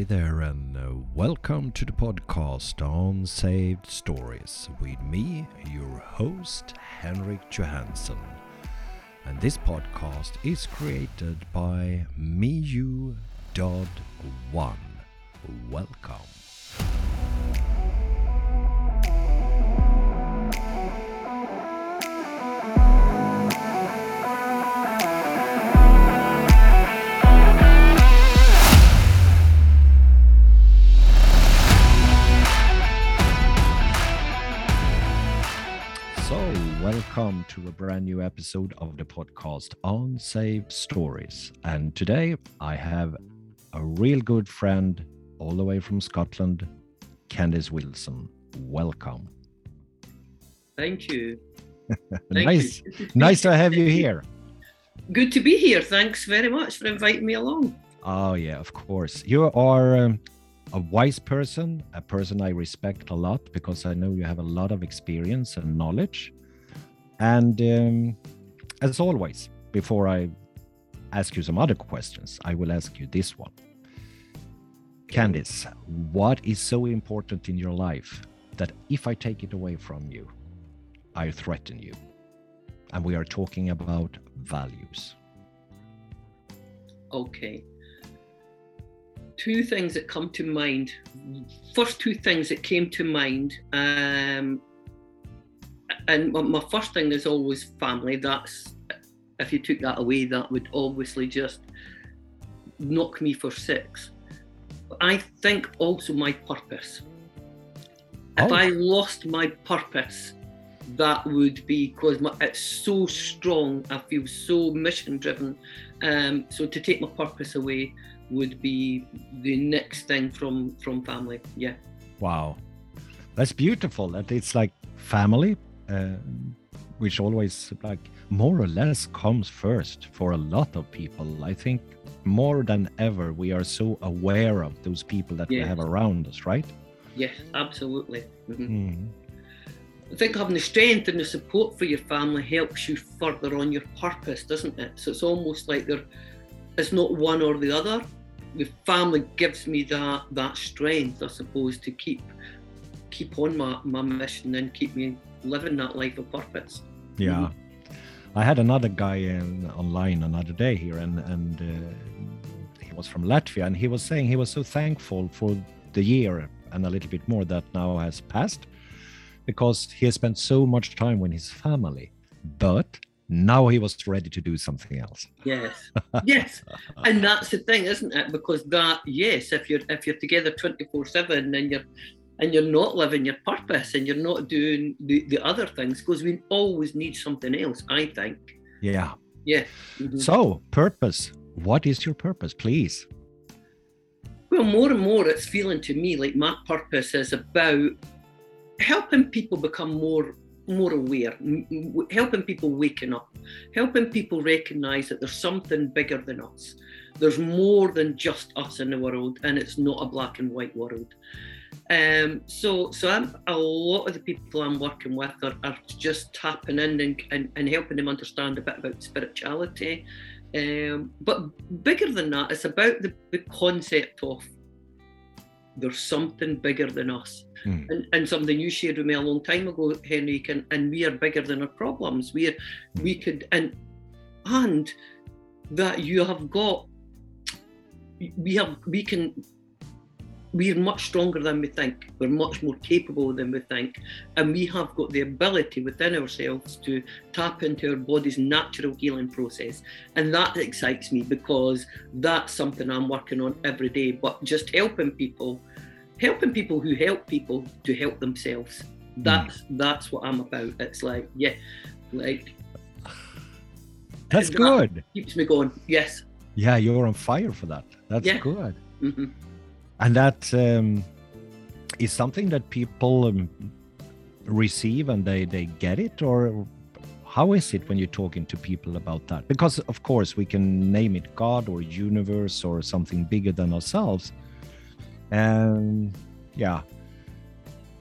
Hi there, and uh, welcome to the podcast Unsaved Stories with me, your host, Henrik Johansson. And this podcast is created by MeU Dodd One. Welcome. Welcome to a brand new episode of the podcast Unsaved Stories. And today I have a real good friend all the way from Scotland, Candice Wilson. Welcome. Thank you. Thank nice, you. nice to have you here. Good to be here. Thanks very much for inviting me along. Oh, yeah, of course. You are um, a wise person, a person I respect a lot because I know you have a lot of experience and knowledge. And um, as always, before I ask you some other questions, I will ask you this one. Candice, what is so important in your life that if I take it away from you, I threaten you? And we are talking about values. Okay. Two things that come to mind. First, two things that came to mind. Um, and my- first thing is always family. That's if you took that away, that would obviously just knock me for six. I think also my purpose. If Oh. I lost my purpose, that would be because it's so strong. I feel so mission driven. Um, so to take my purpose away would be the next thing from from family. Yeah. Wow, that's beautiful. That it's like family, uh, which always like more or less comes first for a lot of people. I think more than ever we are so aware of those people that we have around us, right? Yes, absolutely. Mhm. Mm. I think having the strength and the support for your family helps you further on your purpose, doesn't it? So it's almost like there, it's not one or the other. The family gives me that that strength, I suppose, to keep keep on my, my mission and keep me living that life of purpose. Yeah. I had another guy in, online another day here, and and uh, he was from Latvia, and he was saying he was so thankful for the year and a little bit more that now has passed, because he has spent so much time with his family, but now he was ready to do something else. Yes, yes, and that's the thing, isn't it? Because that, yes, if you're if you're together twenty four seven and you're and you're not living your purpose and you're not doing the, the other things, because we always need something else. I think. Yeah. Yeah. Mhm. So purpose. What is your purpose, please? Well, more and more, it's feeling to me like my purpose is about helping people become more more aware, helping people waking up, helping people recognise that there's something bigger than us. There's more than just us in the world, and it's not a black and white world. Um, so, so I'm, a lot of the people I'm working with are, are just tapping in and, and, and helping them understand a bit about spirituality. Um, but bigger than that, it's about the, the concept of there's something bigger than us. Mm. And, and something you shared with me a long time ago, Henrik, and, and we are bigger than our problems. We are, we could and and that you have got we have we can we are much stronger than we think. We're much more capable than we think. And we have got the ability within ourselves to tap into our body's natural healing process. And that excites me because that's something I'm working on every day. But just helping people, helping people who help people to help themselves. That's that's what I'm about. It's like, yeah, like That's that good. keeps me going. Yes. Yeah, you're on fire for that. That's Yeah. good. hmm And that um, is something that people um, receive and they, they get it, or how is it when you're talking to people about that? Because, of course, we can name it God or universe or something bigger than ourselves. And yeah.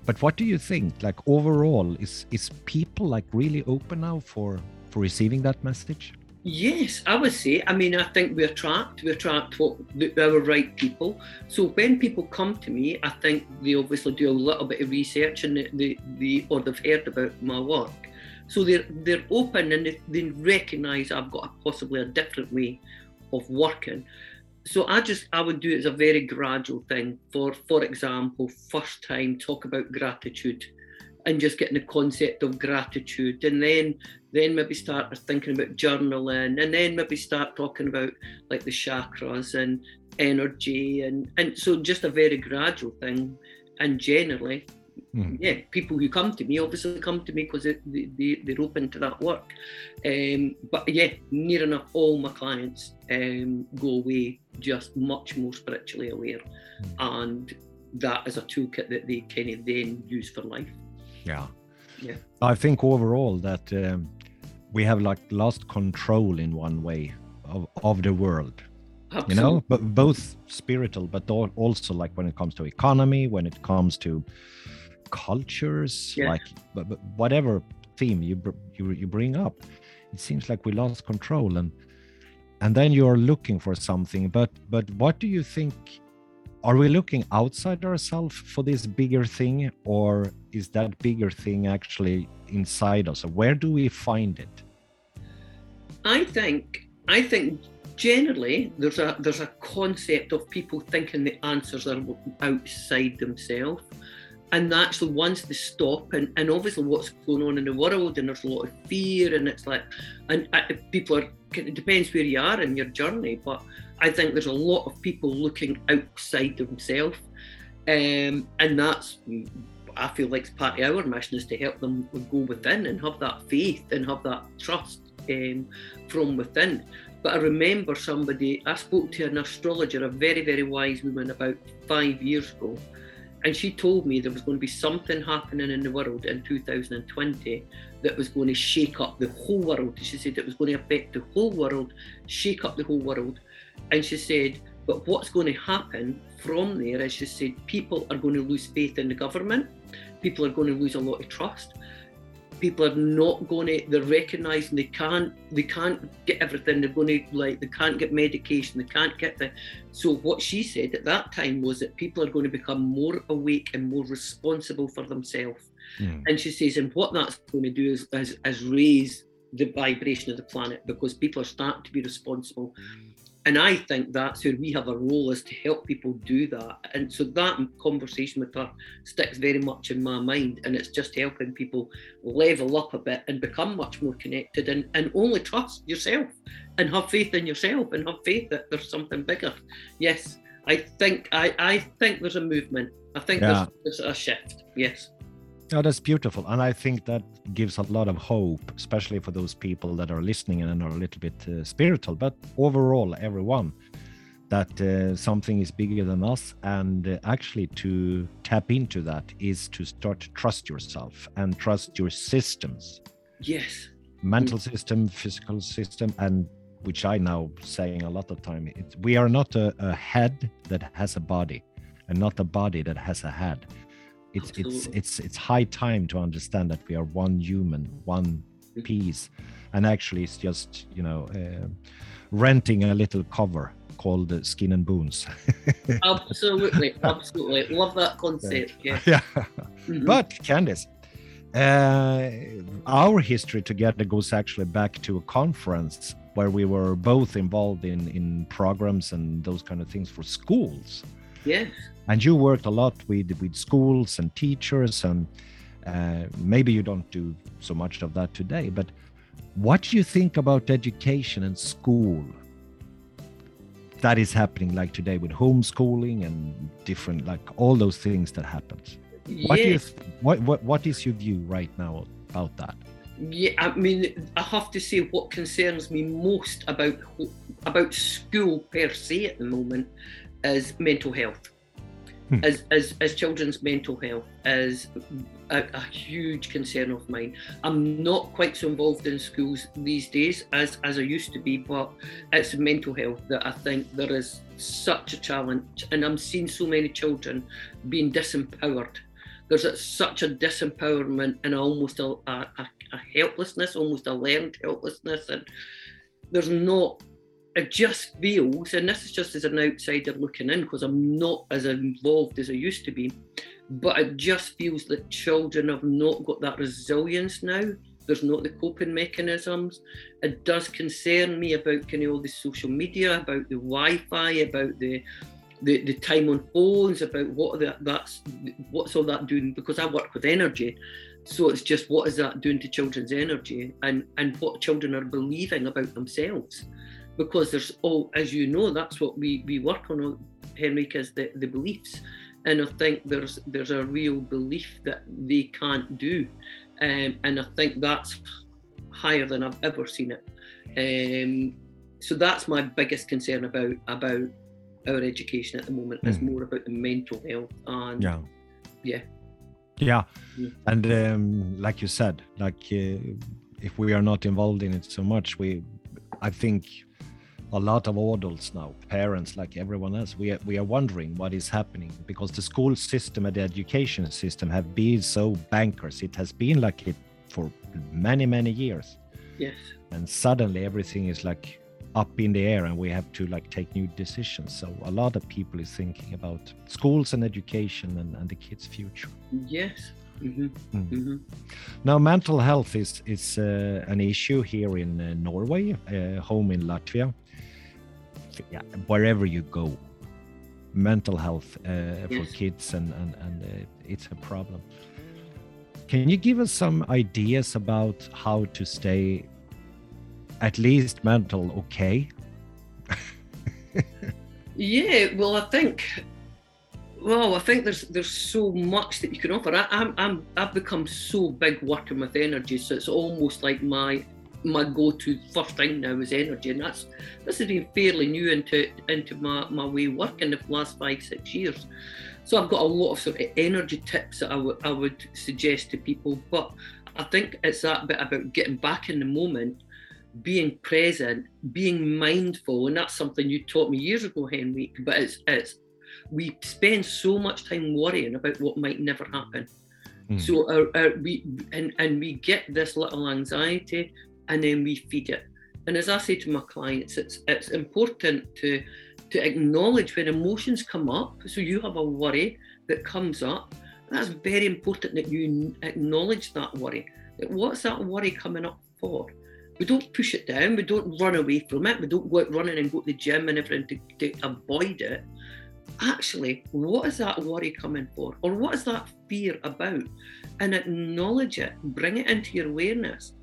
But what do you think? Like overall, is is people like really open now for for receiving that message? Yes, I would say. I mean, I think we attract we attract what the, our right people. So when people come to me, I think they obviously do a little bit of research and they, they or they've heard about my work. So they're they're open and they, they recognise I've got a, possibly a different way of working. So I just I would do it as a very gradual thing. For for example, first time talk about gratitude and just getting the concept of gratitude. And then then maybe start thinking about journaling and then maybe start talking about like the chakras and energy and and so just a very gradual thing. And generally mm. yeah people who come to me obviously come to me because they, they, they're open to that work. Um, but yeah near enough all my clients um, go away just much more spiritually aware. Mm. and that is a toolkit that they kind of then use for life yeah yeah i think overall that um, we have like lost control in one way of, of the world Absolutely. you know but both spiritual but also like when it comes to economy when it comes to cultures yeah. like but, but whatever theme you, you you bring up it seems like we lost control and and then you're looking for something but but what do you think are we looking outside ourselves for this bigger thing or is that bigger thing actually inside us? Where do we find it? I think i think generally there's a there's a concept of people thinking the answers are outside themselves. And that's the once they stop and, and obviously what's going on in the world and there's a lot of fear and it's like and uh, people are it depends where you are in your journey but I think there's a lot of people looking outside themselves, um, and that's I feel like part of our mission is to help them go within and have that faith and have that trust um, from within. But I remember somebody I spoke to an astrologer, a very very wise woman, about five years ago, and she told me there was going to be something happening in the world in 2020 that was going to shake up the whole world. She said it was going to affect the whole world, shake up the whole world. And she said, but what's going to happen from there is she said people are going to lose faith in the government, people are going to lose a lot of trust. People are not going to. They're recognizing they can't. They can't get everything. They're going to like. They can't get medication. They can't get the. So what she said at that time was that people are going to become more awake and more responsible for themselves. Mm. And she says, and what that's going to do is, is, is raise the vibration of the planet because people are starting to be responsible. And I think that's where we have a role is to help people do that. And so that conversation with her sticks very much in my mind. And it's just helping people level up a bit and become much more connected and, and only trust yourself and have faith in yourself and have faith that there's something bigger. Yes, I think I, I think there's a movement. I think yeah. there's, there's a shift. Yes. Oh, that's beautiful. And I think that gives a lot of hope, especially for those people that are listening and are a little bit uh, spiritual, but overall, everyone, that uh, something is bigger than us. And uh, actually, to tap into that is to start to trust yourself and trust your systems. Yes. Mental mm. system, physical system, and which I now saying a lot of time. It, we are not a, a head that has a body, and not a body that has a head it's it's it's it's high time to understand that we are one human one piece and actually it's just you know uh, renting a little cover called uh, skin and bones. Absolutely absolutely. Love that concept yeah, yeah. Mm-hmm. but candice uh, our history together goes actually back to a conference where we were both involved in in programs and those kind of things for schools yes. And you worked a lot with with schools and teachers and uh, maybe you don't do so much of that today but what do you think about education and school? That is happening like today with homeschooling and different like all those things that happens. What do you what, what what is your view right now about that? Yeah i mean i have to say what concerns me most about about school per se at the moment is mental health hmm. as, as, as children's mental health is a, a, huge concern of mine. I'm not quite so involved in schools these days as, as I used to be, but it's mental health that I think there is such a challenge. And I'm seeing so many children being disempowered. There's a, such a disempowerment and almost a, a, a helplessness, almost a learned helplessness. And there's not it just feels, and this is just as an outsider looking in because I'm not as involved as I used to be, but it just feels that children have not got that resilience now. There's not the coping mechanisms. It does concern me about kind of all the social media, about the Wi-Fi, about the the, the time on phones, about what that that's what's all that doing because I work with energy. So it's just what is that doing to children's energy and, and what children are believing about themselves because there's all, as you know, that's what we, we work on, Henrik, is the, the beliefs. And I think there's there's a real belief that they can't do. Um, and I think that's higher than I've ever seen it. Um, so that's my biggest concern about about our education at the moment mm. is more about the mental health and yeah yeah yeah, yeah. and um, like you said like uh, if we are not involved in it so much we i think a lot of adults now, parents like everyone else, we are, we are wondering what is happening because the school system and the education system have been so bankers. It has been like it for many, many years. Yes. And suddenly everything is like up in the air and we have to like take new decisions. So a lot of people is thinking about schools and education and, and the kids' future. Yes. Mm-hmm. Mm. Mm-hmm. Now, mental health is is uh, an issue here in uh, Norway, uh, home in Latvia yeah, wherever you go mental health uh, yes. for kids and and, and uh, it's a problem can you give us some ideas about how to stay at least mental okay yeah well i think well i think there's there's so much that you can offer I, I'm, I'm i've become so big working with energy so it's almost like my my go-to first thing now is energy, and that's this has been fairly new into into my, my way of working the last five six years. So I've got a lot of sort of energy tips that I would I would suggest to people, but I think it's that bit about getting back in the moment, being present, being mindful, and that's something you taught me years ago, Henrik. But it's it's we spend so much time worrying about what might never happen. Mm. So our, our, we and and we get this little anxiety and then we feed it. And as I say to my clients, it's it's important to to acknowledge when emotions come up. So you have a worry that comes up. That's very important that you acknowledge that worry. What's that worry coming up for? We don't push it down. We don't run away from it. We don't go out running and go to the gym and everything to, to avoid it. Actually, what is that worry coming for? Or what is that fear about? And acknowledge it, bring it into your awareness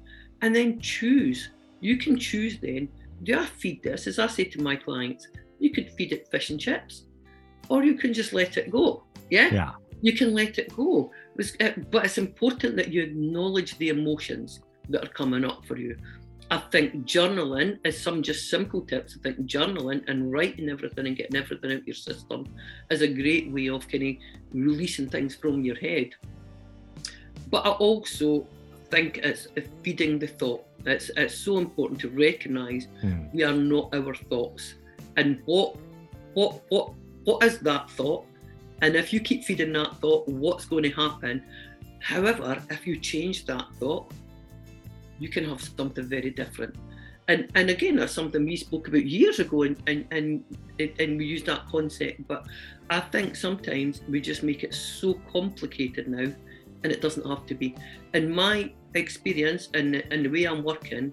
and then choose. You can choose then, do I feed this? As I say to my clients, you could feed it fish and chips, or you can just let it go. Yeah? Yeah. You can let it go. Uh, but it's important that you acknowledge the emotions that are coming up for you. I think journaling is some just simple tips. I think journaling and writing everything and getting everything out your system is a great way of kind of releasing things from your head. But I also think it's feeding the thought. It's it's so important to recognise mm. we are not our thoughts, and what what what what is that thought? And if you keep feeding that thought, what's going to happen? However, if you change that thought, you can have something very different. And and again, that's something we spoke about years ago, and and and, and we use that concept. But I think sometimes we just make it so complicated now and it doesn't have to be. In my experience and, and the way I'm working,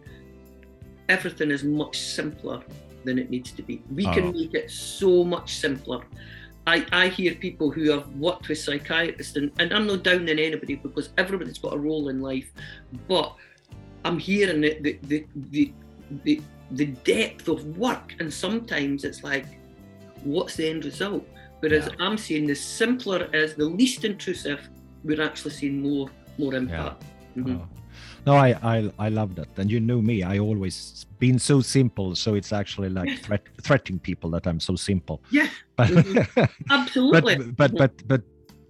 everything is much simpler than it needs to be. We oh. can ah. make it so much simpler. I, I hear people who have worked with psychiatrists, and, and I'm not downing anybody because everybody's got a role in life, but I'm hearing the, the, the, the, the, the depth of work, and sometimes it's like, what's the end result? Whereas yeah. I'm seeing the simpler is the least intrusive we're actually seeing more more impact. Yeah. Mm-hmm. Oh. No, I, I I love that, and you know me. I always been so simple, so it's actually like threat, threatening people that I'm so simple. Yeah, but, mm-hmm. absolutely. But but, but but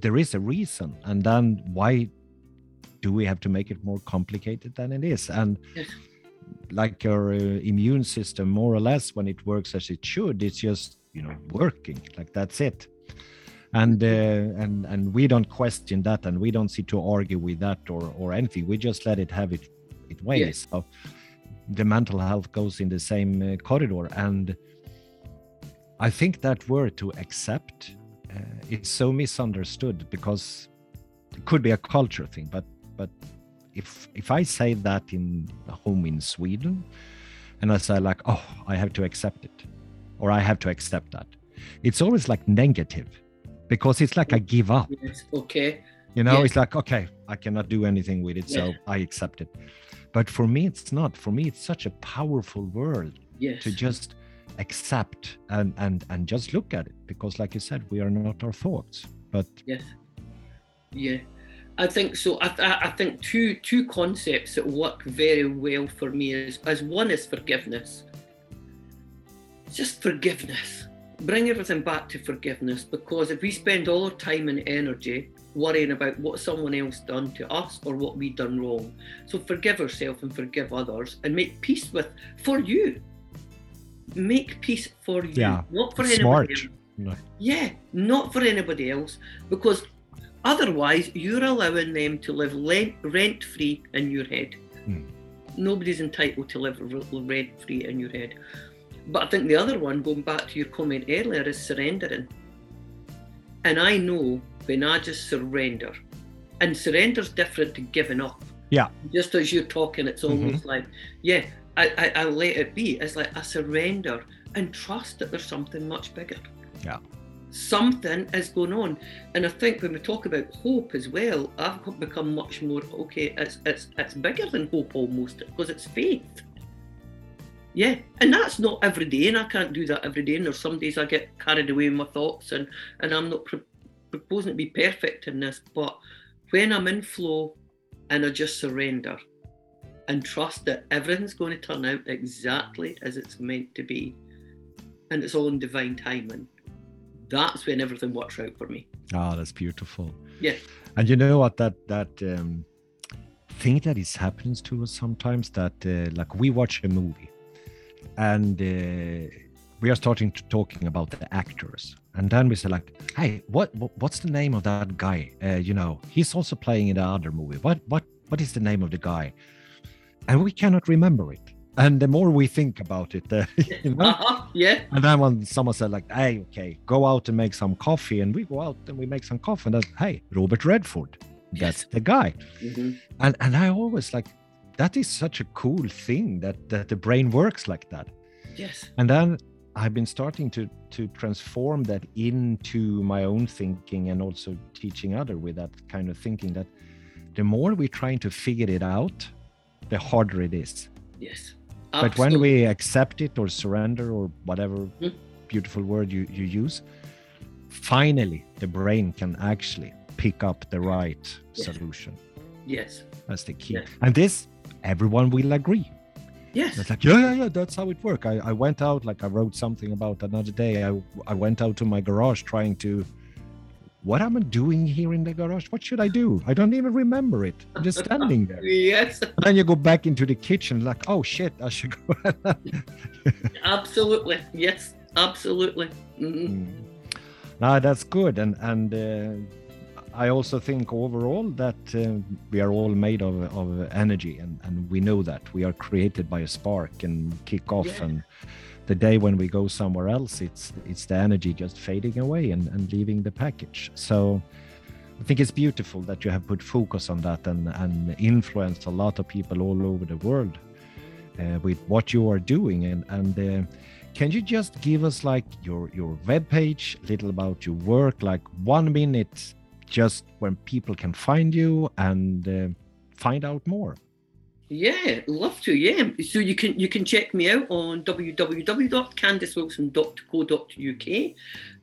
there is a reason, and then why do we have to make it more complicated than it is? And yes. like your uh, immune system, more or less, when it works as it should, it's just you know working. Like that's it and uh, and and we don't question that and we don't see to argue with that or or anything we just let it have it it way yes. so the mental health goes in the same uh, corridor and i think that word to accept uh, it's so misunderstood because it could be a culture thing but but if if i say that in a home in sweden and i say like oh i have to accept it or i have to accept that it's always like negative because it's like i give up Yes. Okay. you know Yeah. it's like okay i cannot do anything with it so i accept it but for me it's not for me it's such a powerful word Yes. to just accept and and and just look at it because like you said we are not our thoughts but Yes. Yeah. I think so. I, I, I think two two concepts that work very well for me is as one is forgiveness. Just forgiveness. Bring everything back to forgiveness because if we spend all our time and energy worrying about what someone else done to us or what we done wrong, so forgive ourselves and forgive others and make peace with for you. Make peace for you, Yeah, not for smart. anybody else. No. Yeah, not for anybody else, because otherwise you're allowing them to live rent free in your head. Hmm. Nobody's entitled to live rent free in your head. But I think the other one, going back to your comment earlier, is surrendering. And I know when I just surrender, and surrender's different to giving up. Yeah. Just as you're talking, it's almost like, yeah, I, I, I let it be. It's like I surrender and trust that there's something much bigger. Yeah. Something is going on. And I think when we talk about hope as well, I've become much more okay, it's it's it's bigger than hope almost, because it's faith. Yeah, and that's not every day, and I can't do that every day. And there's some days I get carried away in my thoughts, and and I'm not pro- proposing to be perfect in this, but when I'm in flow and I just surrender and trust that everything's going to turn out exactly as it's meant to be, and it's all in divine timing, that's when everything works out for me. ah that's beautiful. Yeah. and you know what? That that um thing that is happens to us sometimes that uh, like we watch a movie and uh, we are starting to talking about the actors. And then we say like hey what, what what's the name of that guy? Uh, you know he's also playing in the other movie. What what what is the name of the guy? And we cannot remember it and the more we think about it uh, you know Uh-huh, yeah, and then when someone said like hey okay go out and make some coffee and we go out and we make some coffee and that's hey robert redford that's Yes. the guy Mhm. and and i always like that is such a cool thing that that the brain works like that yes, and then i've been starting to to transform that into my own thinking and also teaching other with that kind of thinking that the more we're trying to figure it out the harder it is yes. But when we accept it or surrender or whatever Mhm. beautiful word you, you use finally the brain can actually pick up the right Yes. solution. Yes, that's the key. Yeah. and this everyone will agree. Yes, it's like yeah yeah yeah that's how it works I, I went out like i wrote something about another day. I, I went out to my garage trying to what am i doing here in the garage what should i do i don't even remember it i'm just standing there yes. and then you go back into the kitchen like oh shit i should go Absolutely. Yes. Absolutely. Mhm. Mm. No, that's good, and and uh, I also think overall that uh, we are all made of of energy, and and we know that we are created by a spark and kick off, Yeah. and the day when we go somewhere else, it's it's the energy just fading away and and leaving the package. So. I think it's beautiful that you have put focus on that and, and influenced a lot of people all over the world uh, with what you are doing. And, and uh, can you just give us like your your web page, a little about your work, like one minute, just when people can find you and uh, find out more? Yeah, love to. Yeah, so you can you can check me out on www.candicewilson.co.uk.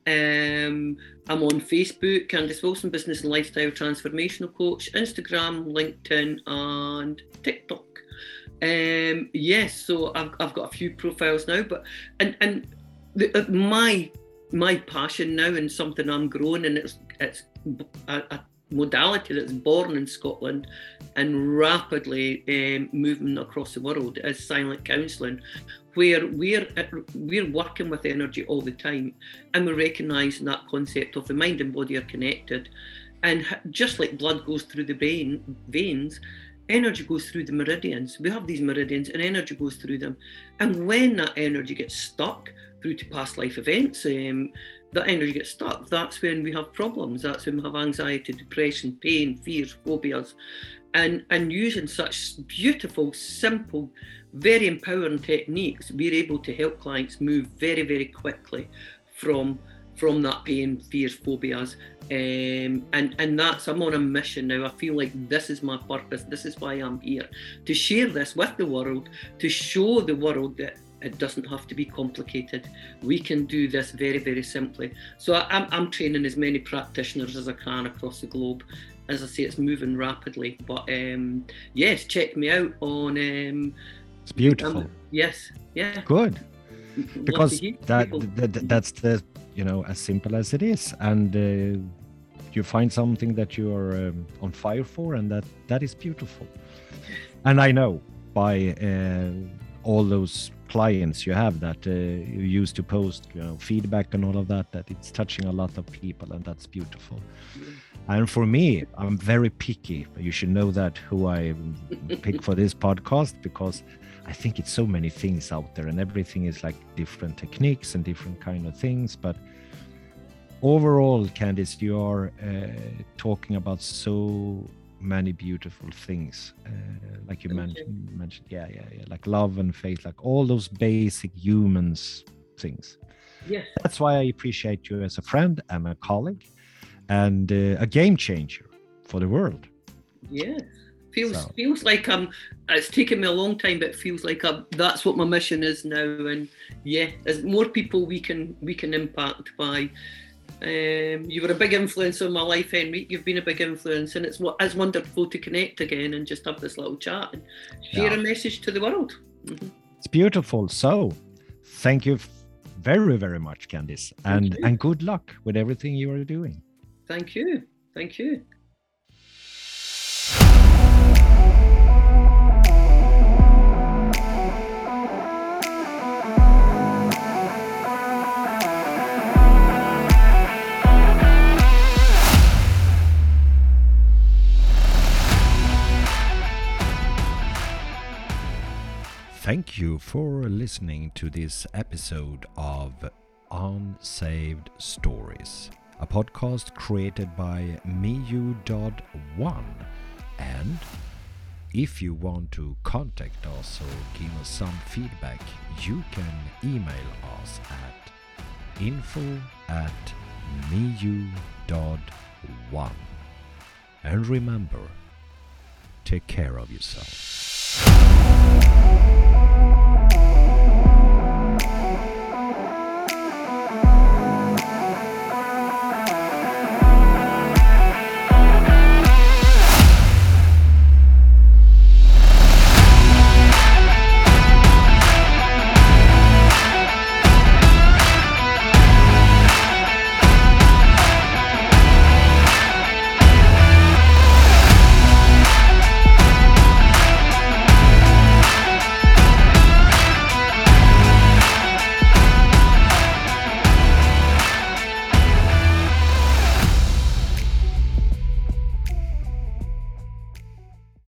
Um, I'm on Facebook, Candice Wilson, Business and Lifestyle Transformational Coach, Instagram, LinkedIn, and TikTok. Um, yes, so I've, I've got a few profiles now, but and and the, uh, my my passion now and something I'm growing and it's it's a, a modality that's born in Scotland and rapidly um, moving across the world is silent counselling, where we're we're working with energy all the time, and we're recognising that concept of the mind and body are connected, and just like blood goes through the brain veins, energy goes through the meridians. We have these meridians and energy goes through them. And when that energy gets stuck through to past life events, um, that energy gets stuck. That's when we have problems. That's when we have anxiety, depression, pain, fears, phobias. And, and using such beautiful, simple, very empowering techniques, we're able to help clients move very, very quickly from from that pain, fears, phobias, um, and and that's I'm on a mission now. I feel like this is my purpose. This is why I'm here to share this with the world, to show the world that it doesn't have to be complicated. We can do this very very simply. So I'm I'm training as many practitioners as I can across the globe. As I say, it's moving rapidly. But um, yes, check me out on. Um, it's beautiful. Um, yes. Yeah. Good. Because that, that that's the you know as simple as it is and uh, you find something that you are um, on fire for and that that is beautiful and i know by uh, all those clients you have that uh, you used to post you know feedback and all of that that it's touching a lot of people and that's beautiful. And for me i'm very picky. You should know that who i pick for this podcast because i think it's so many things out there and everything is like different techniques and different kind of things but overall, Candice, you are uh, talking about so many beautiful things, uh, like you mentioned, mentioned, yeah, yeah, yeah, like love and faith, like all those basic humans things. Yes, that's why I appreciate you as a friend and a colleague, and uh, a game changer for the world. Yes. Feels so. feels like I'm. It's taken me a long time, but it feels like I'm, that's what my mission is now. And yeah, as more people we can we can impact by um, you were a big influence on my life, Henry. You've been a big influence, and it's it's wonderful to connect again and just have this little chat and share yeah. a message to the world. Mm-hmm. It's beautiful. So, thank you very, very much, Candice, and and good luck with everything you are doing. Thank you. Thank you. For listening to this episode of Unsaved Stories, a podcast created by Miyu.one. And if you want to contact us or give us some feedback, you can email us at info at miyu.one. And remember, take care of yourself.